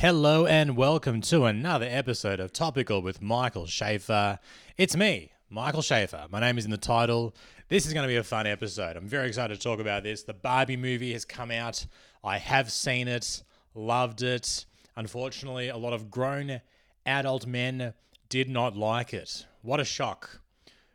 Hello and welcome to another episode of Topical with Michael Shafar. It's me, Michael Shafar. My name is in the title. This is going to be a fun episode. I'm very excited to talk about this. The Barbie movie has come out. I have seen it, loved it. Unfortunately, a lot of grown adult men did not like it. What a shock.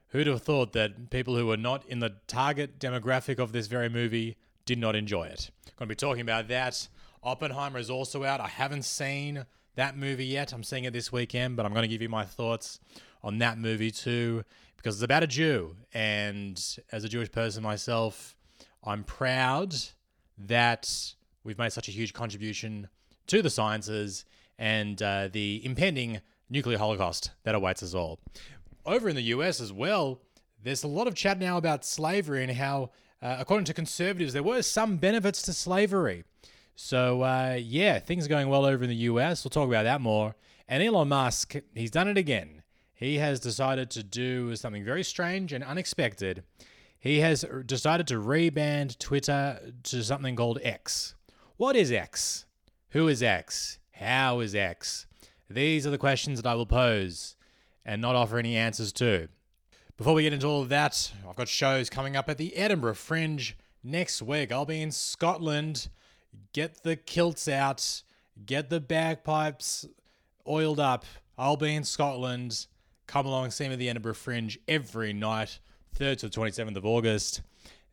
Who'd have thought that people who were not in the target demographic of this very movie did not enjoy it? Going to be talking about that. Oppenheimer is also out. I haven't seen that movie yet. I'm seeing it this weekend, but I'm going to give you my thoughts on that movie too because it's about a Jew. And as a Jewish person myself, I'm proud that we've made such a huge contribution to the sciences and uh, the impending nuclear holocaust that awaits us all. Over in the US as well, there's a lot of chat now about slavery and how, uh, according to conservatives, there were some benefits to slavery. So, uh, yeah, things are going well over in the US. We'll talk about that more. And Elon Musk, he's done it again. He has decided to do something very strange and unexpected. He has decided to reband Twitter to something called X. What is X? Who is X? How is X? These are the questions that I will pose and not offer any answers to. Before we get into all of that, I've got shows coming up at the Edinburgh Fringe next week. I'll be in Scotland get the kilts out, get the bagpipes oiled up. I'll be in Scotland. Come along, see me at the Edinburgh Fringe every night, 3rd to the 27th of August.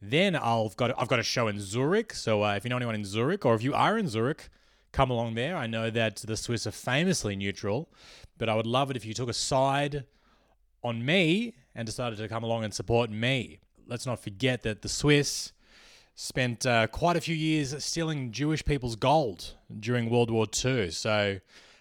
Then I've got I've got a show in Zurich. So uh, if you know anyone in Zurich, or if you are in Zurich, come along there. I know that the Swiss are famously neutral, but I would love it if you took a side on me and decided to come along and support me. Let's not forget that the Swiss spent uh, quite a few years stealing Jewish people's gold during World War II. So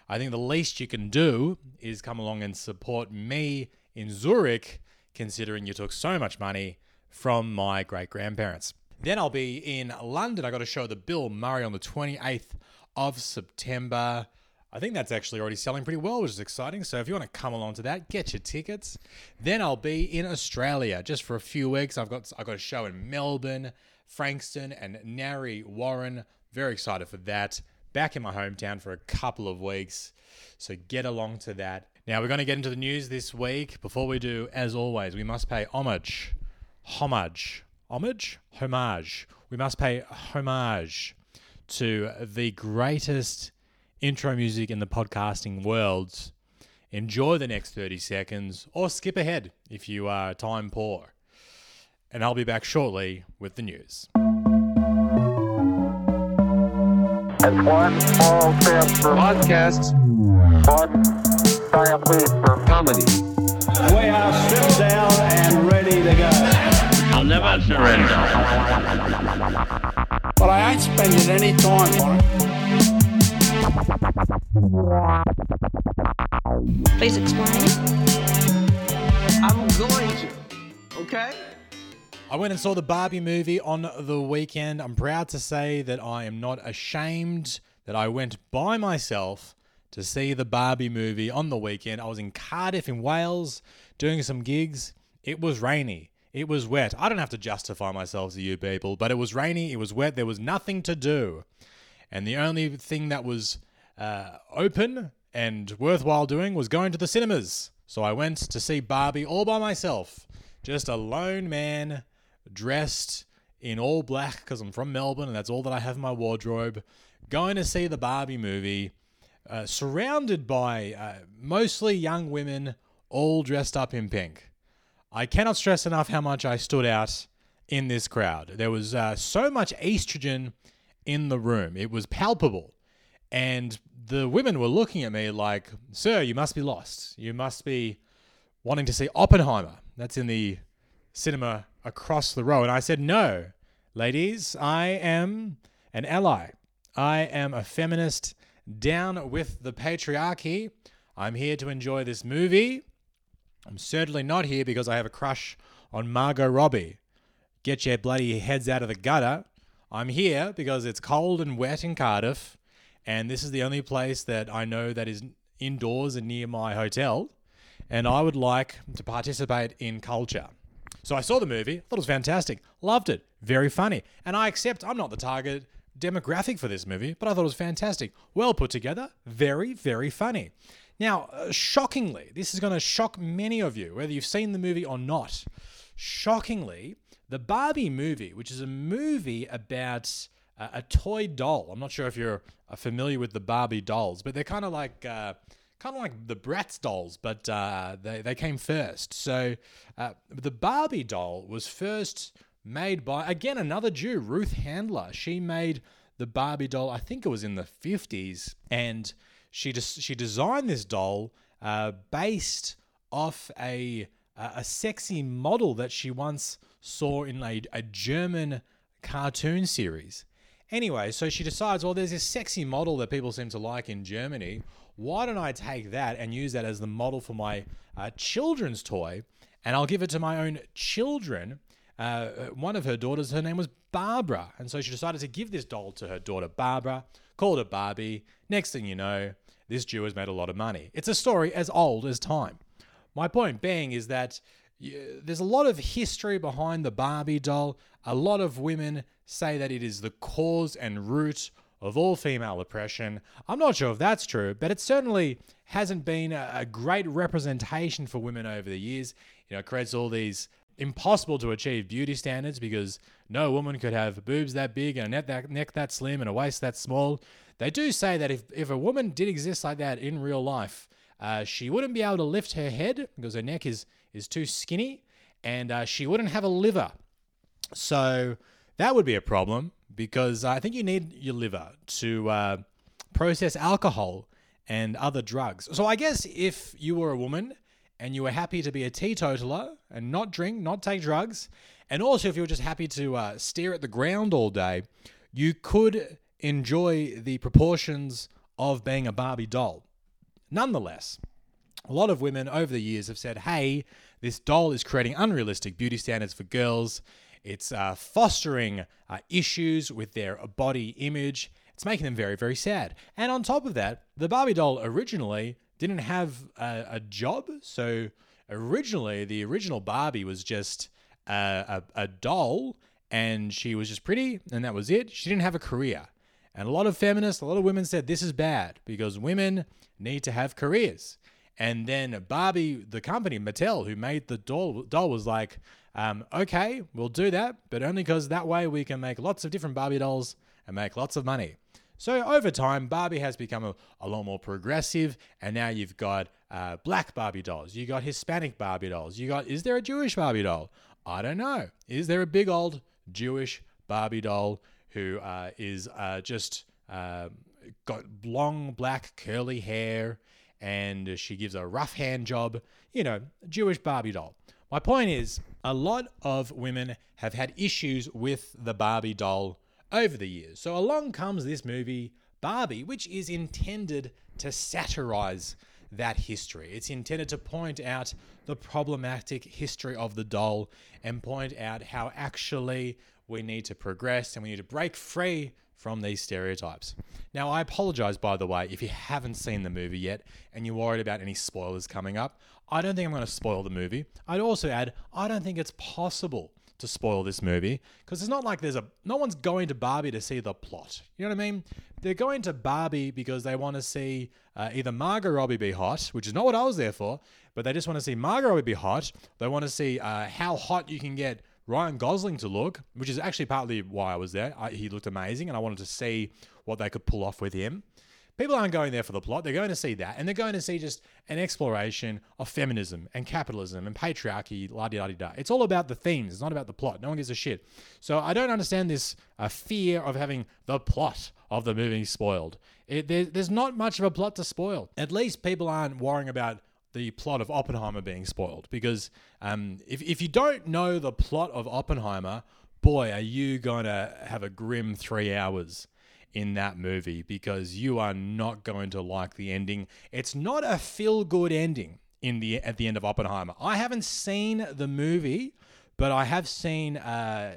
I think the least you can do is come along and support me in Zurich, considering you took so much money from my great grandparents. Then I'll be in London. I got to show the Bill Murray on the 28th of September. I think that's actually already selling pretty well, which is exciting. So if you want to come along to that, get your tickets. Then I'll be in Australia just for a few weeks. I've got I've got a show in Melbourne. Frankston and Narre Warren. Very excited for that. Back in my hometown for a couple of weeks. So get along to that. Now we're going to get into the news this week. Before we do, as always, we must pay homage. Homage. Homage? Homage. We must pay homage to the greatest intro music in the podcasting world. Enjoy the next 30 seconds or skip ahead if you are time poor and I'll be back shortly with the news. It's one small step for Podcasts, one giant leap for comedy. We are stripped down and ready to go. I'll never surrender. But I ain't spending any time on it. Please explain. I'm going to. Okay? I went and saw the Barbie movie on the weekend. I'm proud to say that I am not ashamed that I went by myself to see the Barbie movie on the weekend. I was in Cardiff in Wales doing some gigs. It was rainy. It was wet. I don't have to justify myself to you people, but it was rainy. It was wet. There was nothing to do. And the only thing that was uh, open and worthwhile doing was going to the cinemas. So I went to see Barbie all by myself. Just a lone man dressed in all black because I'm from Melbourne and that's all that I have in my wardrobe, going to see the Barbie movie, uh, surrounded by uh, mostly young women, all dressed up in pink. I cannot stress enough how much I stood out in this crowd. There was uh, so much estrogen in the room, it was palpable. And the women were looking at me like, Sir, you must be lost. You must be wanting to see Oppenheimer. That's in the cinema across the row. And I said, No, ladies, I am an ally. I am a feminist down with the patriarchy. I'm here to enjoy this movie. I'm certainly not here because I have a crush on Margot Robbie. Get your bloody heads out of the gutter. I'm here because it's cold and wet in Cardiff, and this is the only place that I know that is indoors and near my hotel, and I would like to participate in culture. So I saw the movie, thought it was fantastic, loved it, very funny. And I accept I'm not the target demographic for this movie, but I thought it was fantastic. Well put together, very, very funny. Now, uh, shockingly, this is going to shock many of you, whether you've seen the movie or not. Shockingly, the Barbie movie, which is a movie about uh, a toy doll. I'm not sure if you're uh, familiar with the Barbie dolls, but they're kind of like uh, kind of like the Bratz dolls, but uh, they they came first. So uh, the Barbie doll was first made by again another Jew, Ruth Handler. She made the Barbie doll. I think it was in the 50s, and she just she designed this doll uh, based off a a sexy model that she once saw in a, a German cartoon series. Anyway, so she decides, well, there's this sexy model that people seem to like in Germany. Why don't I take that and use that as the model for my uh, children's toy? And I'll give it to my own children. Uh, one of her daughters, her name was Barbara. And so she decided to give this doll to her daughter, Barbara, called it Barbie. Next thing you know, this Jew has made a lot of money. It's a story as old as time. My point being is that there's a lot of history behind the Barbie doll. A lot of women say that it is the cause and root of all female oppression. I'm not sure if that's true, but it certainly hasn't been a, great representation for women over the years. You know, it creates all these impossible to achieve beauty standards because no woman could have boobs that big and a neck that, neck that slim and a waist that small. They do say that if, if a woman did exist like that in real life, uh, she wouldn't be able to lift her head because her neck is is too skinny, and uh, she wouldn't have a liver. So that would be a problem because I think you need your liver to uh, process alcohol and other drugs. So I guess if you were a woman and you were happy to be a teetotaler and not drink, not take drugs, and also if you were just happy to uh, stare at the ground all day, you could enjoy the proportions of being a Barbie doll. Nonetheless, a lot of women over the years have said, hey, this doll is creating unrealistic beauty standards for girls. It's uh, fostering uh, issues with their body image. It's making them very, very sad. And on top of that, the Barbie doll originally didn't have a, a job. So originally, the original Barbie was just a, a, a doll and she was just pretty and that was it. She didn't have a career. And a lot of feminists, a lot of women said this is bad because women need to have careers. And then Barbie, the company, Mattel, who made the doll, doll was like, um, okay, we'll do that, but only because that way we can make lots of different Barbie dolls and make lots of money. So over time, Barbie has become a, a lot more progressive, and now you've got uh, black Barbie dolls, you got Hispanic Barbie dolls, you got. Is there a Jewish Barbie doll? I don't know. Is there a big old Jewish Barbie doll who uh, is uh, just uh, got long black curly hair and she gives a rough hand job, you know, Jewish Barbie doll. My point is, a lot of women have had issues with the Barbie doll over the years. So along comes this movie, Barbie, which is intended to satirize that history. It's intended to point out the problematic history of the doll and point out how actually we need to progress and we need to break free from these stereotypes. Now, I apologize, by the way, if you haven't seen the movie yet and you're worried about any spoilers coming up. I don't think I'm going to spoil the movie. I'd also add, I don't think it's possible to spoil this movie because it's not like there's a no one's going to Barbie to see the plot. You know what I mean? They're going to Barbie because they want to see uh, either Margot Robbie be hot, which is not what I was there for, but they just want to see Margot Robbie be hot. They want to see uh, how hot you can get Ryan Gosling to look, which is actually partly why I was there. I, he looked amazing, and I wanted to see what they could pull off with him. People aren't going there for the plot. They're going to see that. And they're going to see just an exploration of feminism and capitalism and patriarchy, la di da di da. It's all about the themes. It's not about the plot. No one gives a shit. So I don't understand this uh, fear of having the plot of the movie spoiled. It, there, there's not much of a plot to spoil. At least people aren't worrying about the plot of Oppenheimer being spoiled because um, if, if you don't know the plot of Oppenheimer, boy, are you going to have a grim three hours in that movie because you are not going to like the ending. It's not a feel good ending in the at the end of Oppenheimer. I haven't seen the movie, but I have seen uh,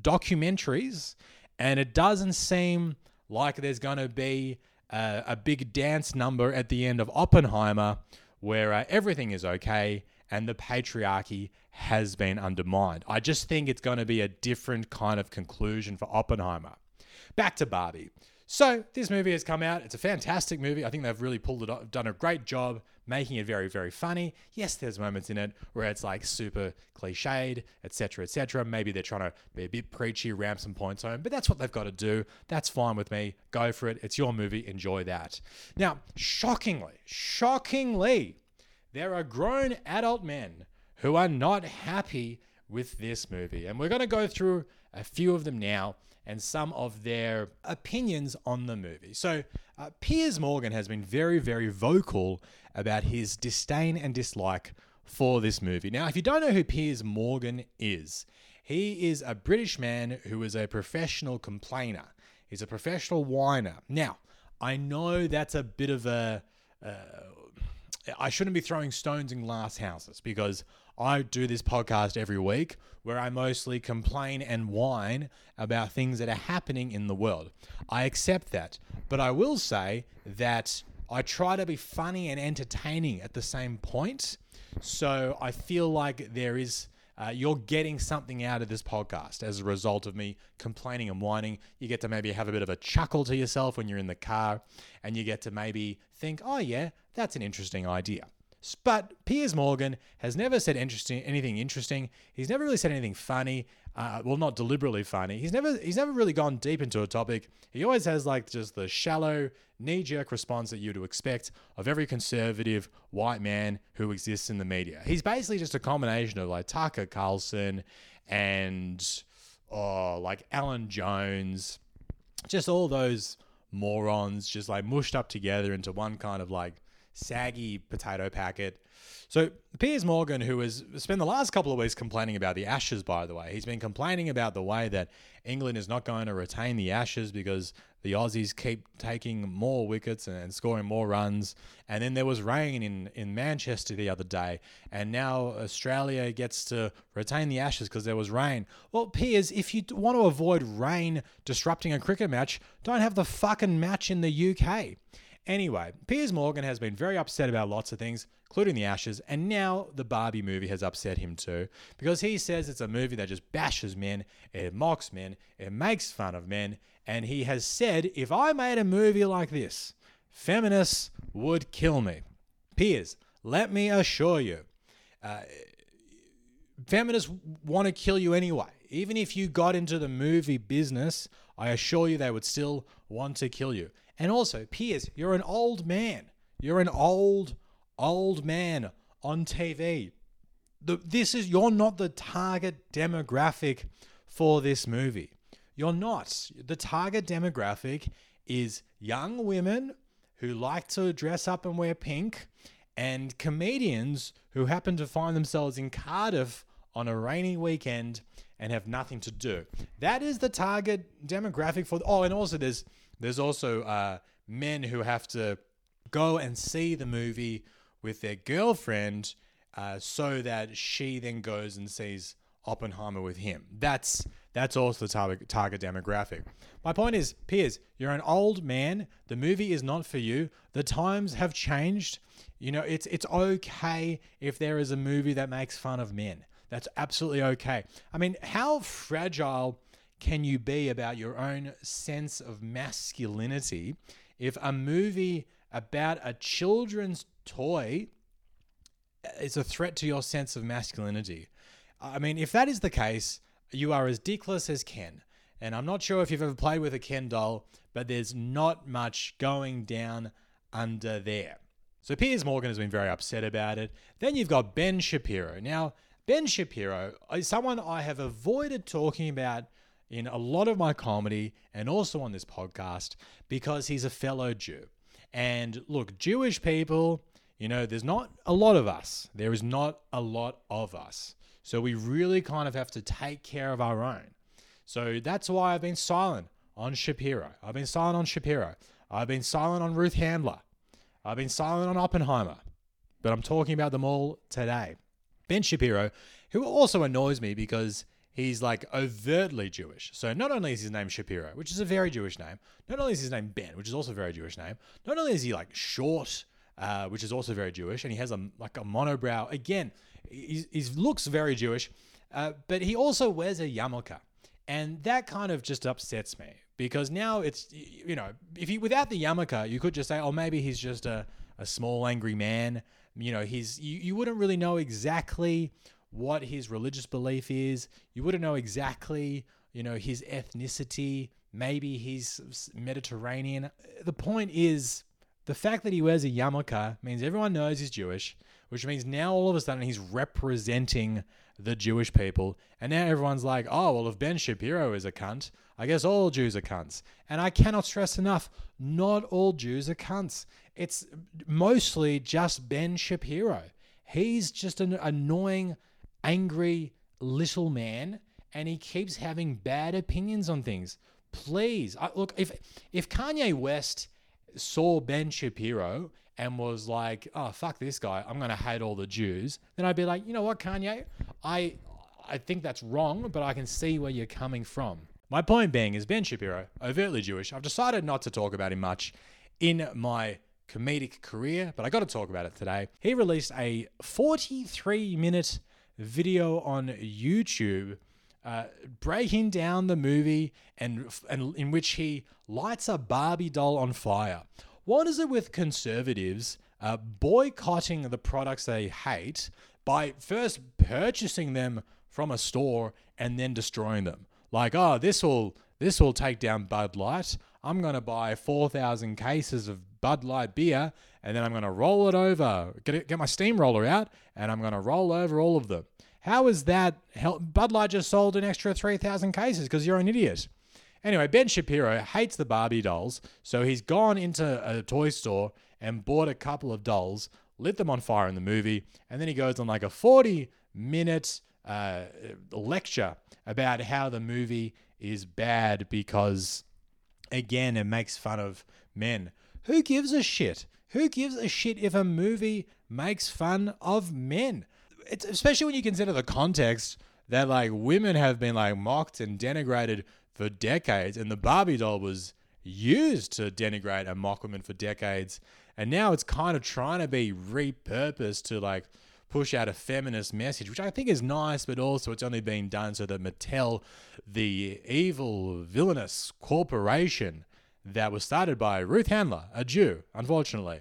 documentaries, and it doesn't seem like there's going to be uh, a big dance number at the end of Oppenheimer where uh, everything is okay and the patriarchy has been undermined. I just think it's going to be a different kind of conclusion for Oppenheimer. Back to Barbie. So this movie has come out. It's a fantastic movie. I think they've really pulled it off, done a great job making it very, very funny. Yes, there's moments in it where it's like super cliched, etc., etc. Maybe they're trying to be a bit preachy, ram some points home, but that's what they've got to do. That's fine with me. Go for it. It's your movie. Enjoy that. Now, shockingly, shockingly, there are grown adult men who are not happy with this movie. And we're going to go through a few of them now and some of their opinions on the movie. So, uh, Piers Morgan has been very, very vocal about his disdain and dislike for this movie. Now, if you don't know who Piers Morgan is, he is a British man who is a professional complainer. He's a professional whiner. Now, I know that's a bit of a. Uh, I shouldn't be throwing stones in glass houses because I do this podcast every week where I mostly complain and whine about things that are happening in the world. I accept that. But I will say that I try to be funny and entertaining at the same point. So I feel like there is. Uh, you're getting something out of this podcast as a result of me complaining and whining. You get to maybe have a bit of a chuckle to yourself when you're in the car, and you get to maybe think, oh, yeah, that's an interesting idea. But Piers Morgan has never said interesting anything interesting. He's never really said anything funny. Uh, well, not deliberately funny. He's never he's never really gone deep into a topic. He always has like just the shallow, knee-jerk response that you'd expect of every conservative white man who exists in the media. He's basically just a combination of like Tucker Carlson and oh, like Alan Jones, just all those morons just like mushed up together into one kind of like saggy potato packet. So Piers Morgan, who has spent the last couple of weeks complaining about the Ashes, by the way, he's been complaining about the way that England is not going to retain the Ashes because the Aussies keep taking more wickets and scoring more runs. And then there was rain in, in Manchester the other day, and now Australia gets to retain the Ashes because there was rain. Well, Piers, if you want to avoid rain disrupting a cricket match, don't have the fucking match in the UK. Anyway, Piers Morgan has been very upset about lots of things, including the Ashes, and now the Barbie movie has upset him too, because he says it's a movie that just bashes men, it mocks men, it makes fun of men, and he has said, if I made a movie like this, feminists would kill me. Piers, let me assure you, uh, feminists want to kill you anyway. Even if you got into the movie business, I assure you they would still want to kill you. And also, Piers, you're an old man. You're an old, old man on TV. The, this is you're not the target demographic for this movie. You're not. The target demographic is young women who like to dress up and wear pink and comedians who happen to find themselves in Cardiff on a rainy weekend and have nothing to do. That is the target demographic for. Oh, and also there's there's also uh, men who have to go and see the movie with their girlfriend uh, so that she then goes and sees Oppenheimer with him. That's that's also the target target demographic. My point is, Piers, you're an old man. The movie is not for you. The times have changed. You know, it's it's okay if there is a movie that makes fun of men. That's absolutely okay. I mean, how fragile can you be about your own sense of masculinity if a movie about a children's toy is a threat to your sense of masculinity? I mean, if that is the case, you are as dickless as Ken. And I'm not sure if you've ever played with a Ken doll, but there's not much going down under there. So Piers Morgan has been very upset about it. Then you've got Ben Shapiro. Now, Ben Shapiro is someone I have avoided talking about in a lot of my comedy and also on this podcast because he's a fellow Jew. And look, Jewish people, you know, there's not a lot of us. There is not a lot of us. So we really kind of have to take care of our own. So that's why I've been silent on Shapiro. I've been silent on Shapiro. I've been silent on Ruth Handler. I've been silent on Oppenheimer. But I'm talking about them all today. Ben Shapiro, who also annoys me because he's like overtly Jewish. So not only is his name Shapiro, which is a very Jewish name, not only is his name Ben, which is also a very Jewish name, not only is he like short, uh, which is also very Jewish, and he has a like a monobrow. Again, he, looks very Jewish, uh, but he also wears a yarmulke, and that kind of just upsets me because now it's you know if he without the yarmulke you could just say oh maybe he's just a, a small angry man. You know he's you, you wouldn't really know exactly what his religious belief is. You wouldn't know exactly you know his ethnicity. Maybe he's mediterranean. The point is the fact that he wears a yarmulke means everyone knows he's Jewish, which means now all of a sudden he's representing the Jewish people. And now everyone's like, oh, well, if Ben Shapiro is a cunt, I guess all Jews are cunts. And I cannot stress enough, not all Jews are cunts. It's mostly just Ben Shapiro. He's just an annoying, angry little man, and he keeps having bad opinions on things. Please, I, look, if if Kanye West saw Ben Shapiro and was like, "Oh fuck this guy, I'm gonna hate all the Jews," then I'd be like, "You know what, Kanye? I I think that's wrong, but I can see where you're coming from." My point being is Ben Shapiro, overtly Jewish. I've decided not to talk about him much in my comedic career, but I got to talk about it today. He released a 43 minute video on YouTube uh, breaking down the movie and, and in which he lights a Barbie doll on fire. What is it with conservatives uh, boycotting the products they hate by first purchasing them from a store and then destroying them? Like, oh, this will this will take down Bud Light. I'm gonna buy four thousand cases of Bud Light beer, and then I'm gonna roll it over, get it, get my steamroller out, and I'm gonna roll over all of them. How is that? Hell, Bud Light just sold an extra 3,000 cases because you're an idiot. Anyway, Ben Shapiro hates the Barbie dolls, so he's gone into a toy store and bought a couple of dolls, lit them on fire in the movie, and then he goes on like a 40 minute uh, lecture about how the movie is bad because, again, it makes fun of men. Who gives a shit? Who gives a shit if a movie makes fun of men? It's especially when you consider the context that like women have been like mocked and denigrated for decades, and the Barbie doll was used to denigrate and mock women for decades, and now it's kind of trying to be repurposed to like push out a feminist message, which I think is nice, but also it's only being done so that Mattel, the evil, villainous corporation that was started by Ruth Handler, a Jew, unfortunately,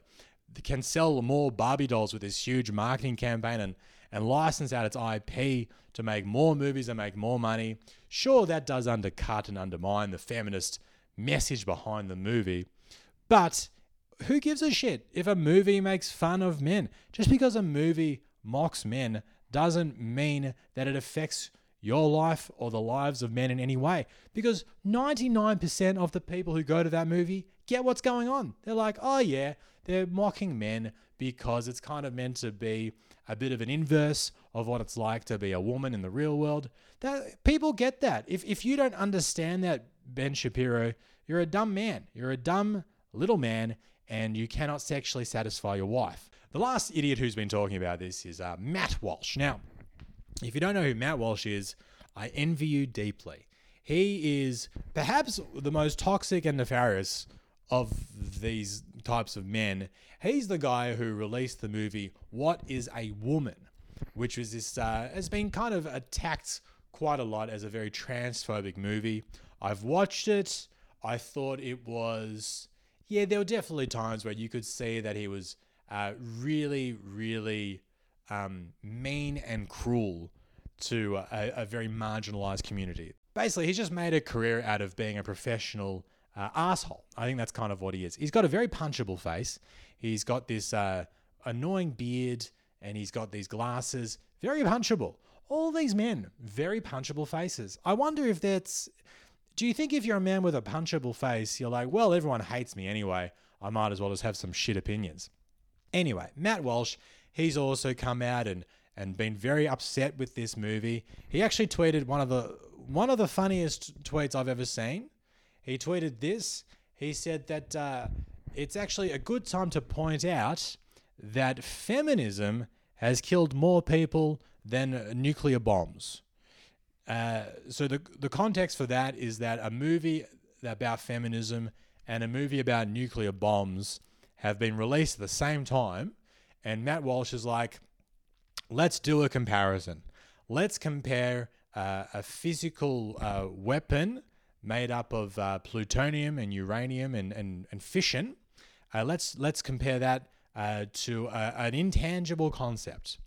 can sell more Barbie dolls with this huge marketing campaign and, and license out its IP to make more movies and make more money. Sure, that does undercut and undermine the feminist message behind the movie, but who gives a shit if a movie makes fun of men? Just because a movie mocks men doesn't mean that it affects your life or the lives of men in any way. Because 99% of the people who go to that movie get what's going on. They're like, oh yeah, they're mocking men because it's kind of meant to be a bit of an inverse of what it's like to be a woman in the real world. That people get that. If if you don't understand that, Ben Shapiro, you're a dumb man. You're a dumb little man, and you cannot sexually satisfy your wife. The last idiot who's been talking about this is uh, Matt Walsh. Now, if you don't know who Matt Walsh is, I envy you deeply. He is perhaps the most toxic and nefarious of these types of men. He's the guy who released the movie What is a Woman, which was this uh, has been kind of attacked quite a lot as a very transphobic movie. I've watched it. I thought it was yeah. There were definitely times where you could see that he was uh, really, really um, mean and cruel to a, a very marginalized community. Basically, he's just made a career out of being a professional uh, asshole. I think that's kind of what he is. He's got a very punchable face. He's got this uh, annoying beard and he's got these glasses. Very punchable. All these men, very punchable faces. I wonder if that's. Do you think if you're a man with a punchable face, you're like, well, everyone hates me anyway. I might as well just have some shit opinions. Anyway, Matt Walsh, he's also come out and and been very upset with this movie. He actually tweeted one of the one of the funniest tweets I've ever seen. He tweeted this. He said that uh, it's actually a good time to point out that feminism has killed more people than nuclear bombs. Uh, so the the context for that is that a movie about feminism and a movie about nuclear bombs have been released at the same time, and Matt Walsh is like, let's do a comparison. Let's compare uh, a physical uh, weapon made up of uh, plutonium and uranium and, and, and fission. Uh, let's let's compare that uh, to uh, an intangible concept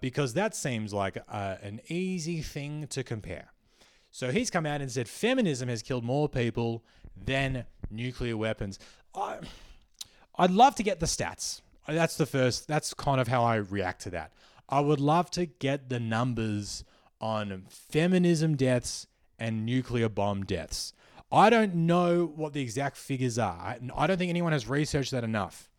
because that seems like an easy thing to compare. So he's come out and said feminism has killed more people than nuclear weapons. I, I'd love to get the stats. That's the first. That's kind of how I react to that. I would love to get the numbers on feminism deaths and nuclear bomb deaths. I don't know what the exact figures are. I don't think anyone has researched that enough.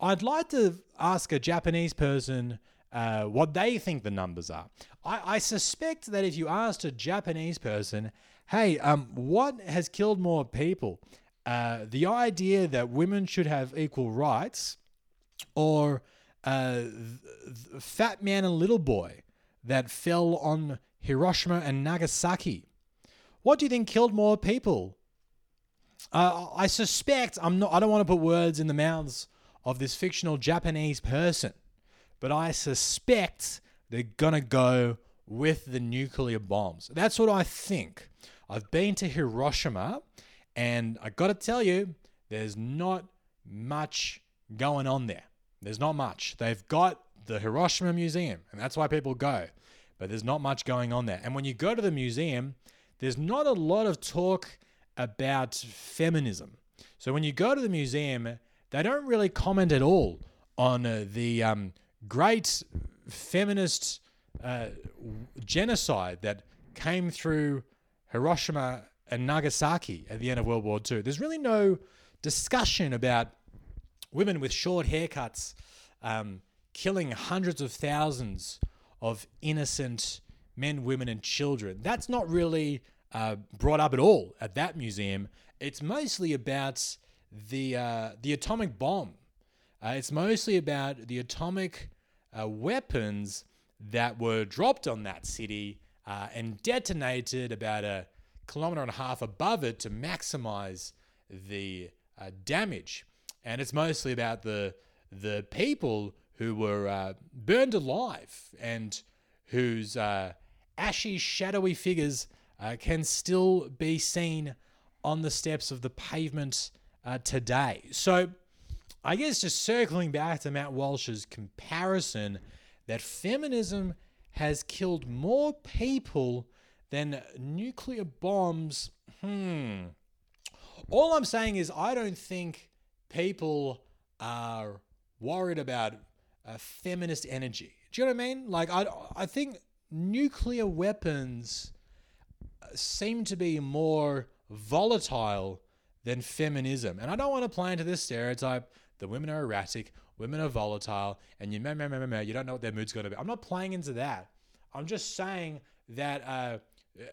I'd like to ask a Japanese person uh, what they think the numbers are. I, I suspect that if you asked a Japanese person, hey, um, what has killed more people? Uh, the idea that women should have equal rights or uh, Fat Man and Little Boy that fell on Hiroshima and Nagasaki. What do you think killed more people? Uh, I suspect I'm not. I don't want to put words in the mouths of this fictional Japanese person, but I suspect they're gonna go with the nuclear bombs. That's what I think. I've been to Hiroshima, and I gotta tell you, there's not much going on there. There's not much. They've got the Hiroshima Museum, and that's why people go. But there's not much going on there. And when you go to the museum, there's not a lot of talk about feminism. So when you go to the museum, they don't really comment at all on uh, the um, great feminist uh, genocide that came through Hiroshima and Nagasaki at the end of World War II. There's really no discussion about women with short haircuts um, killing hundreds of thousands of innocent men, women, and children. That's not really uh, brought up at all at that museum. It's mostly about the uh, the atomic bomb. Uh, it's mostly about the atomic uh, weapons that were dropped on that city uh, and detonated about a kilometer and a half above it to maximize the uh, damage. And it's mostly about the the people who were uh, burned alive and whose uh, ashy, shadowy figures uh, can still be seen on the steps of the pavement uh, today. So, I guess just circling back to Matt Walsh's comparison that feminism has killed more people than nuclear bombs. Hmm. All I'm saying is, I don't think people are worried about uh, feminist energy. Do you know what I mean? Like, I, I think nuclear weapons seem to be more volatile than feminism. And I don't want to play into this stereotype that women are erratic, women are volatile, and you, meh, meh, meh, meh, you don't know what their mood's going to be. I'm not playing into that. I'm just saying that uh,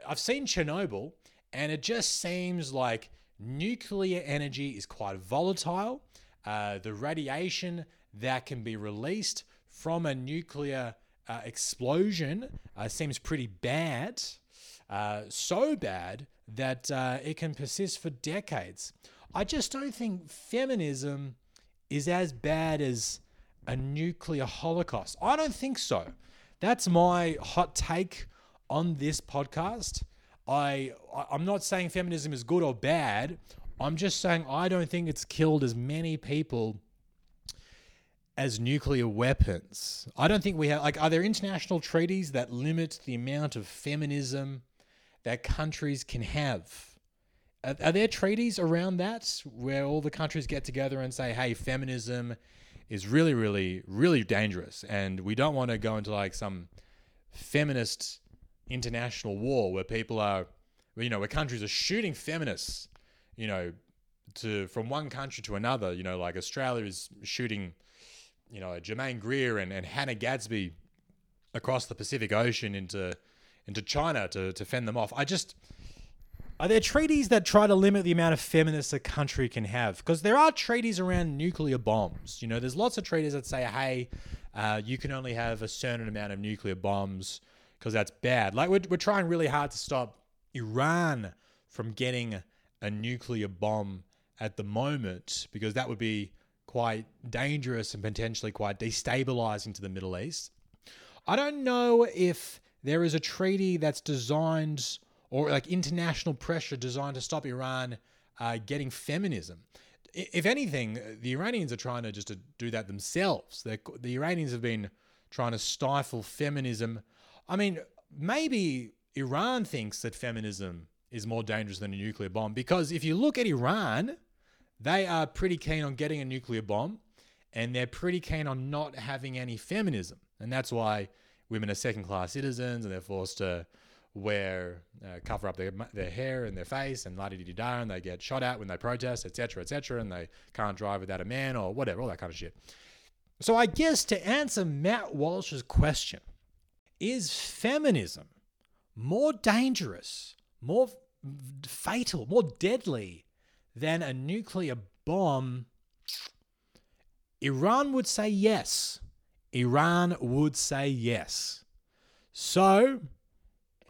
I've seen Chernobyl, and it just seems like nuclear energy is quite volatile. Uh, the radiation that can be released from a nuclear uh, explosion uh, seems pretty bad, uh, so bad that uh, it can persist for decades. I just don't think feminism is as bad as a nuclear holocaust. I don't think so. That's my hot take on this podcast. I I'm not saying feminism is good or bad. I'm just saying I don't think it's killed as many people as nuclear weapons. I don't think we have like are there international treaties that limit the amount of feminism that countries can have? Are, are there treaties around that where all the countries get together and say, "Hey, feminism is really really really dangerous and we don't want to go into like some feminist international war where people are you know where countries are shooting feminists you know to from one country to another you know like australia is shooting you know germaine greer and, and hannah gadsby across the pacific ocean into into china to, to fend them off i just are there treaties that try to limit the amount of feminists a country can have? Because there are treaties around nuclear bombs. You know, there's lots of treaties that say, hey, uh, you can only have a certain amount of nuclear bombs because that's bad. Like, we're, we're trying really hard to stop Iran from getting a nuclear bomb at the moment because that would be quite dangerous and potentially quite destabilizing to the Middle East. I don't know if there is a treaty that's designed or like international pressure designed to stop Iran uh, getting feminism. If anything, the Iranians are trying to just to do that themselves. They're, the Iranians have been trying to stifle feminism. I mean, maybe Iran thinks that feminism is more dangerous than a nuclear bomb because if you look at Iran, they are pretty keen on getting a nuclear bomb and they're pretty keen on not having any feminism. And that's why women are second class citizens and they're forced to wear, uh, cover up their, their hair and their face and la di da, and they get shot at when they protest, etc., etc., and they can't drive without a man or whatever, all that kind of shit. So I guess to answer Matt Walsh's question, is feminism more dangerous, more fatal, more deadly than a nuclear bomb? Iran would say yes. Iran would say yes. So,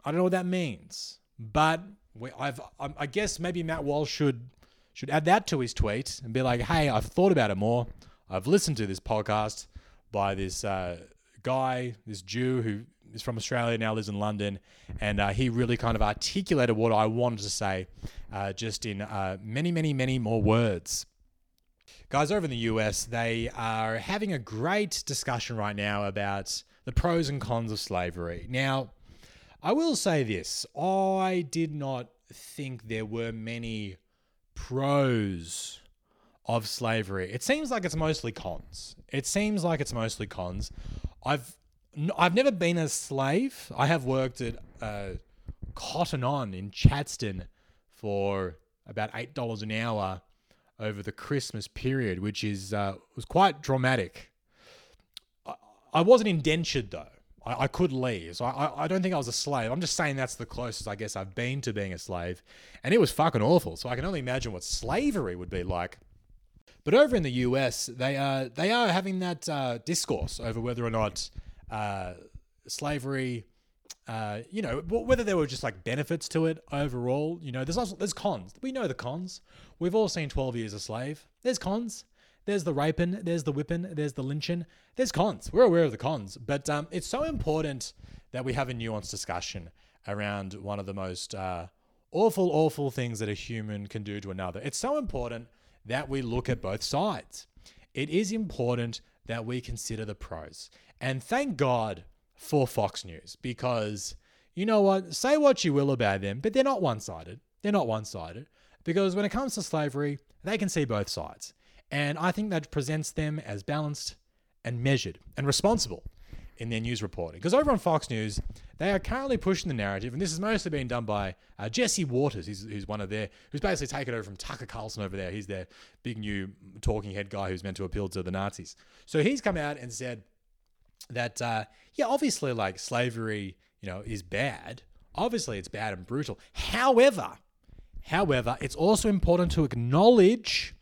I don't know what that means, but we, I've, I guess maybe Matt Walsh should should add that to his tweet and be like, "Hey, I've thought about it more. I've listened to this podcast by this uh, guy, this Jew who is from Australia now lives in London, and uh, he really kind of articulated what I wanted to say, uh, just in uh, many, many, many more words." Guys, over in the US, they are having a great discussion right now about the pros and cons of slavery. Now, I will say this I did not think there were many pros of slavery. It seems like it's mostly cons. It seems like it's mostly cons. I've I've never been a slave. I have worked at uh, Cotton On in Chadstone for about eight dollars an hour over the Christmas period, which is uh, was quite dramatic. I, I wasn't indentured though. I, I could leave, so I, I- don't think I was a slave. I'm just saying that's the closest I guess I've been to being a slave, and it was fucking awful. So I can only imagine what slavery would be like. But over in the US, they are they are having that uh, discourse over whether or not uh, slavery, uh, you know, whether there were just like benefits to it overall. You know, there's also there's cons. We know the cons. We've all seen Twelve Years a Slave. There's cons. There's the raping. There's the whipping. There's the lynching. There's cons. We're aware of the cons, but um, it's so important that we have a nuanced discussion around one of the most uh, awful, awful things that a human can do to another. It's so important that we look at both sides. It is important that we consider the pros. And thank God for Fox News because you know what? Say what you will about them, but they're not one sided. They're not one sided because when it comes to slavery, they can see both sides. And I think that presents them as balanced and measured and responsible in their news reporting. Because over on Fox News, they are currently pushing the narrative, and this is mostly being done by uh, Jesse Watters, who's, who's one of their, who's basically taken over from Tucker Carlson over there. He's their big new talking head guy who's meant to appeal to the Nazis. So he's come out and said that, uh, yeah, obviously, like slavery, you know, is bad. Obviously, it's bad and brutal. However, however, it's also important to acknowledge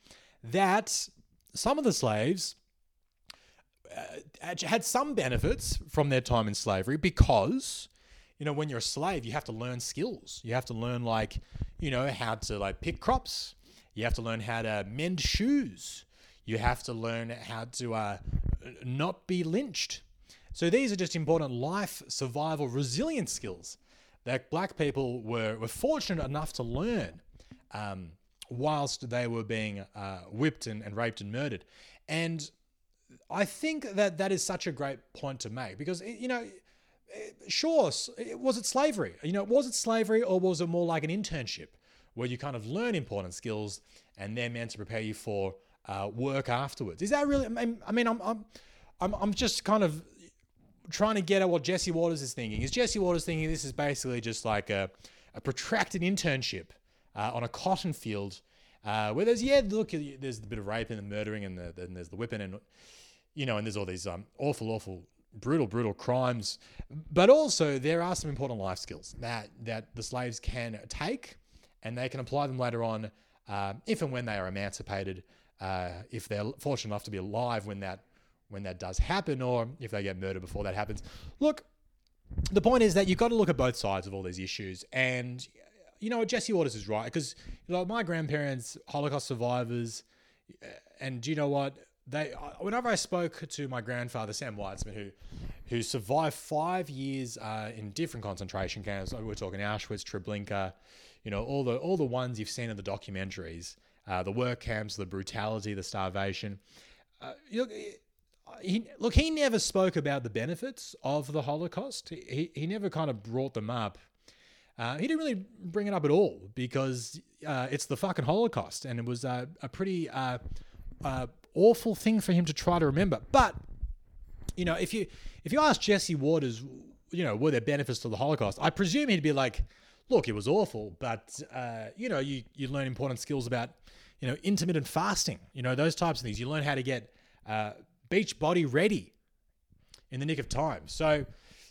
that some of the slaves had some benefits from their time in slavery because you know when you're a slave you have to learn skills. You have to learn like you know how to like pick crops. You have to learn how to mend shoes. You have to learn how to uh, not be lynched. So these are just important life survival resilience skills that black people were, were fortunate enough to learn um, whilst they were being uh, whipped and, and raped and murdered. And I think that that is such a great point to make because you know, sure, was it slavery? You know, was it slavery or was it more like an internship where you kind of learn important skills and they're meant to prepare you for uh, work afterwards? Is that really? I mean, I'm, I'm, I'm, I'm just kind of trying to get at what Jesse Watters is thinking. Is Jesse Watters thinking this is basically just like a, a protracted internship uh, on a cotton field? Uh, where there's yeah, look, there's a bit of rape and the murdering, and the, then there's the whipping, and you know, and there's all these um, awful, awful, brutal, brutal crimes. But also, there are some important life skills that that the slaves can take, and they can apply them later on, uh, if and when they are emancipated, uh, if they're fortunate enough to be alive when that when that does happen, or if they get murdered before that happens. Look, the point is that you've got to look at both sides of all these issues, and you know Jesse Watters is right because you know, my grandparents, Holocaust survivors, and do you know what? They whenever I spoke to my grandfather Sam Weitzman, who who survived five years uh, in different concentration camps. like We're talking Auschwitz, Treblinka, you know, all the all the ones you've seen in the documentaries, uh, the work camps, the brutality, the starvation. Uh, he look he never spoke about the benefits of the Holocaust. He he, never kind of brought them up. Uh, he didn't really bring it up at all because uh, it's the fucking Holocaust, and it was uh, a pretty awful thing for him to try to remember. But you know, if you if you ask Jesse Watters, you know, were there benefits to the Holocaust? I presume he'd be like, look, it was awful, but uh, you know, you you learn important skills about you know intermittent fasting, you know, those types of things. You learn how to get uh, beach body ready in the nick of time. So,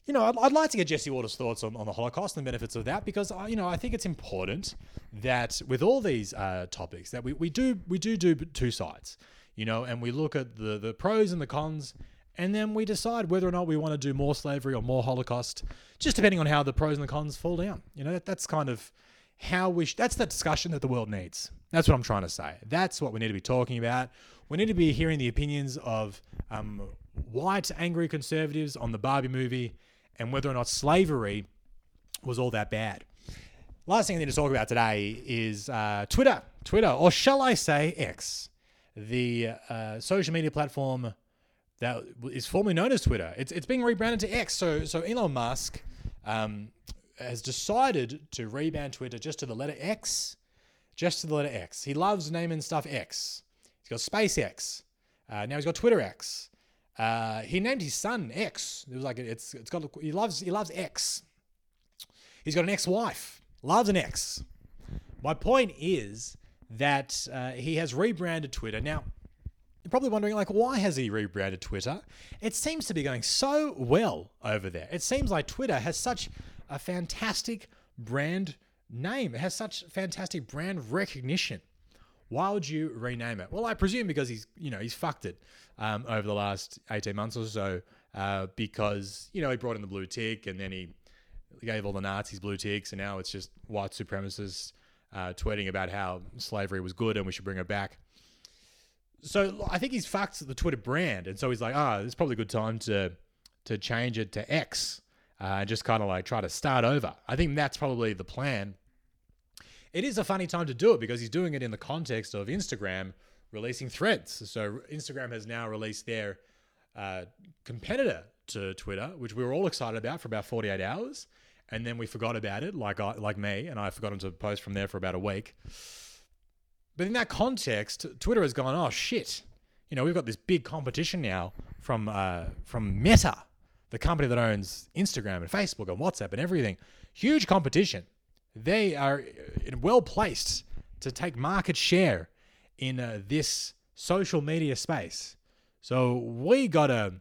you know, I'd, I'd like to get Jesse Watters' thoughts on, on the Holocaust and the benefits of that because, uh, you know, I think it's important that with all these uh, topics that we, we do we do do two sides, you know, and we look at the the pros and the cons, and then we decide whether or not we want to do more slavery or more Holocaust, just depending on how the pros and the cons fall down. You know, that, that's kind of how we sh- that's the discussion that the world needs. That's what I'm trying to say. That's what we need to be talking about. We need to be hearing the opinions of um, white angry conservatives on the Barbie movie and whether or not slavery was all that bad. Last thing I need to talk about today is uh, Twitter. Twitter, or shall I say X, the uh, social media platform that is formerly known as Twitter. It's, it's being rebranded to X. So so Elon Musk um, has decided to rebrand Twitter just to the letter X, just to the letter X. He loves naming stuff X. He's got SpaceX. Uh, now he's got Twitter X. Uh, he named his son X. It was like it's it's got he loves he loves X. He's got an ex-wife. Loves an ex. My point is that uh, he has rebranded Twitter. Now, you're probably wondering, like, why has he rebranded Twitter? It seems to be going so well over there. It seems like Twitter has such a fantastic brand name. It has such fantastic brand recognition. Why would you rename it? Well, I presume because he's, you know, he's fucked it um, over the last 18 months or so uh, because, you know, he brought in the blue tick and then he gave all the Nazis blue ticks and now it's just white supremacists uh, tweeting about how slavery was good and we should bring it back. So I think he's fucked the Twitter brand, and so he's like, ah, oh, it's probably a good time to to change it to X uh, and just kind of like try to start over. I think that's probably the plan. It is a funny time to do it because he's doing it in the context of Instagram releasing threads. So Instagram has now released their uh, competitor to Twitter, which we were all excited about for about 48 hours, and then we forgot about it, like I, like me, and I forgot to post from there for about a week. But in that context, Twitter has gone, oh shit, you know, we've got this big competition now from uh, from Meta, the company that owns Instagram and Facebook and WhatsApp and everything. Huge competition. They are uh, well placed to take market share in uh, this social media space. So we got a,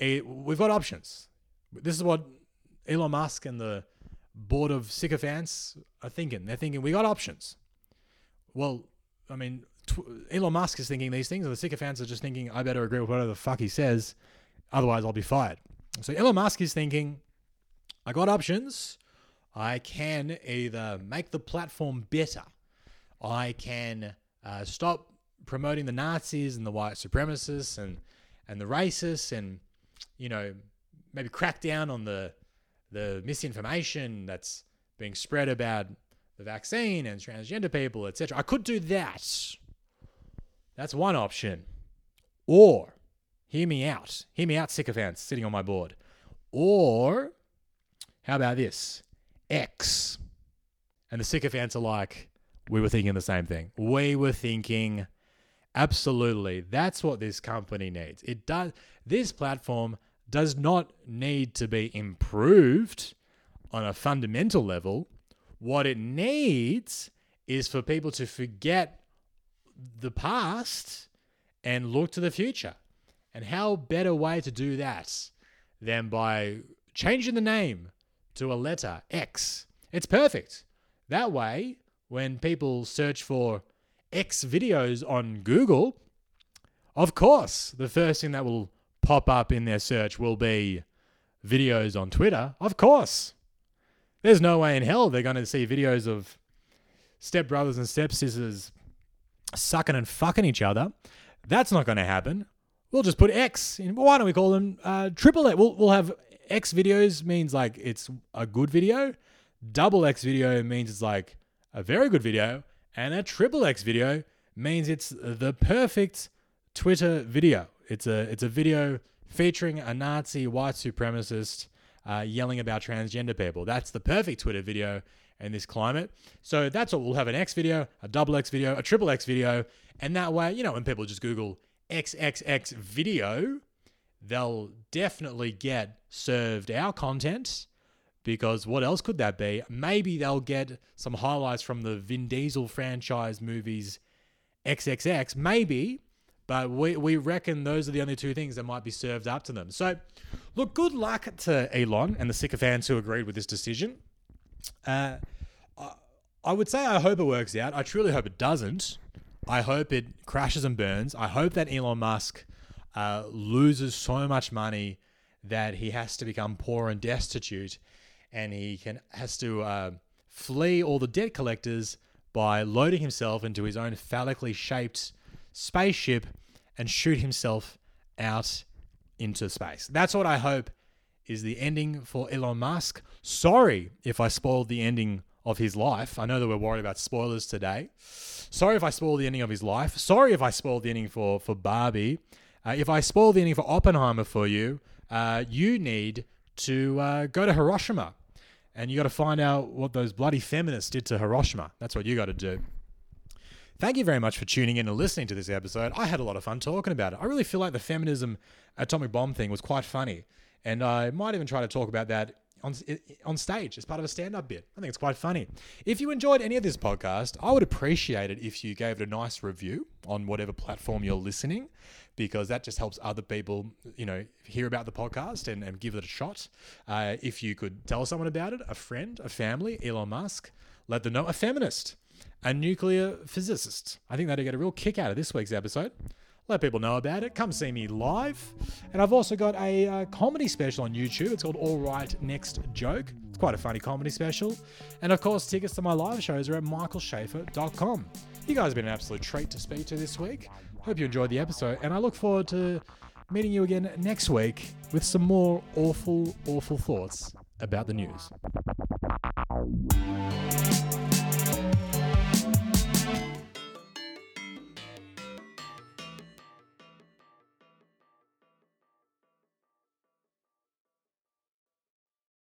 a we've got options. This is what Elon Musk and the board of sycophants are thinking. They're thinking we got options. Well, I mean, tw- Elon Musk is thinking these things, and the sycophants are just thinking, I better agree with whatever the fuck he says, otherwise I'll be fired. So Elon Musk is thinking, I got options. I can either make the platform better, I can uh, stop promoting the Nazis and the white supremacists and and the racists, and you know maybe crack down on the the misinformation that's being spread about the vaccine and transgender people, etc. I could do that. That's one option. Or, hear me out. Hear me out, sycophants sitting on my board. Or, how about this? X. And the sycophants are like, we were thinking the same thing. We were thinking, absolutely, that's what this company needs. It does. This platform does not need to be improved on a fundamental level. What it needs is for people to forget the past and look to the future. And how better way to do that than by changing the name to a letter X? It's perfect. That way, when people search for X videos on Google, of course, the first thing that will pop up in their search will be videos on Twitter. Of course. There's no way in hell they're going to see videos of stepbrothers and stepsisters sucking and fucking each other. That's not going to happen. we'll just put X. In, why don't we call them uh, triple X? We'll, we'll have X videos means like it's a good video. Double X video means it's like a very good video. And a triple X video means it's the perfect Twitter video. It's a it's a video featuring a Nazi white supremacist uh, yelling about transgender people. That's the perfect Twitter video in this climate. So that's what we'll have an X video, a double X video, a triple X video, and that way, you know, when people just Google XXX video, they'll definitely get served our content because what else could that be? Maybe they'll get some highlights from the Vin Diesel franchise movies XXX, maybe, but we, we reckon those are the only two things that might be served up to them. So, look, good luck to Elon and the sycophants who agreed with this decision. Uh, I, would say I hope it works out. I truly hope it doesn't. I hope it crashes and burns. I hope that Elon Musk uh, loses so much money that he has to become poor and destitute, and he can has to uh, flee all the debt collectors by loading himself into his own phallically shaped spaceship and shoot himself out into space. That's what I hope is the ending for Elon Musk. Sorry if I spoiled the ending of his life. I know that we're worried about spoilers today. Sorry if I spoiled the ending of his life. Sorry if I spoiled the ending for for Barbie. Uh, if I spoiled the ending for Oppenheimer for you, uh, you need to uh, go to Hiroshima and you got to find out what those bloody feminists did to Hiroshima. That's what you got to do. Thank you very much for tuning in and listening to this episode. I had a lot of fun talking about it. I really feel like the feminism atomic bomb thing was quite funny, and I might even try to talk about that on on stage as part of a stand-up bit. I think it's quite funny. If you enjoyed any of this podcast, I would appreciate it if you gave it a nice review on whatever platform you're listening, because that just helps other people, you know, hear about the podcast and, and give it a shot. Uh, if you could tell someone about it, a friend, a family, Elon Musk, let them know, a feminist, a nuclear physicist. I think they'd get a real kick out of this week's episode let people know about it. Come see me live. And I've also got a uh, comedy special on YouTube. It's called All Right Next Joke. It's quite a funny comedy special. And of course, tickets to my live shows are at michaelshafar.com. You guys have been an absolute treat to speak to this week. Hope you enjoyed the episode, and I look forward to meeting you again next week with some more awful, awful thoughts about the news.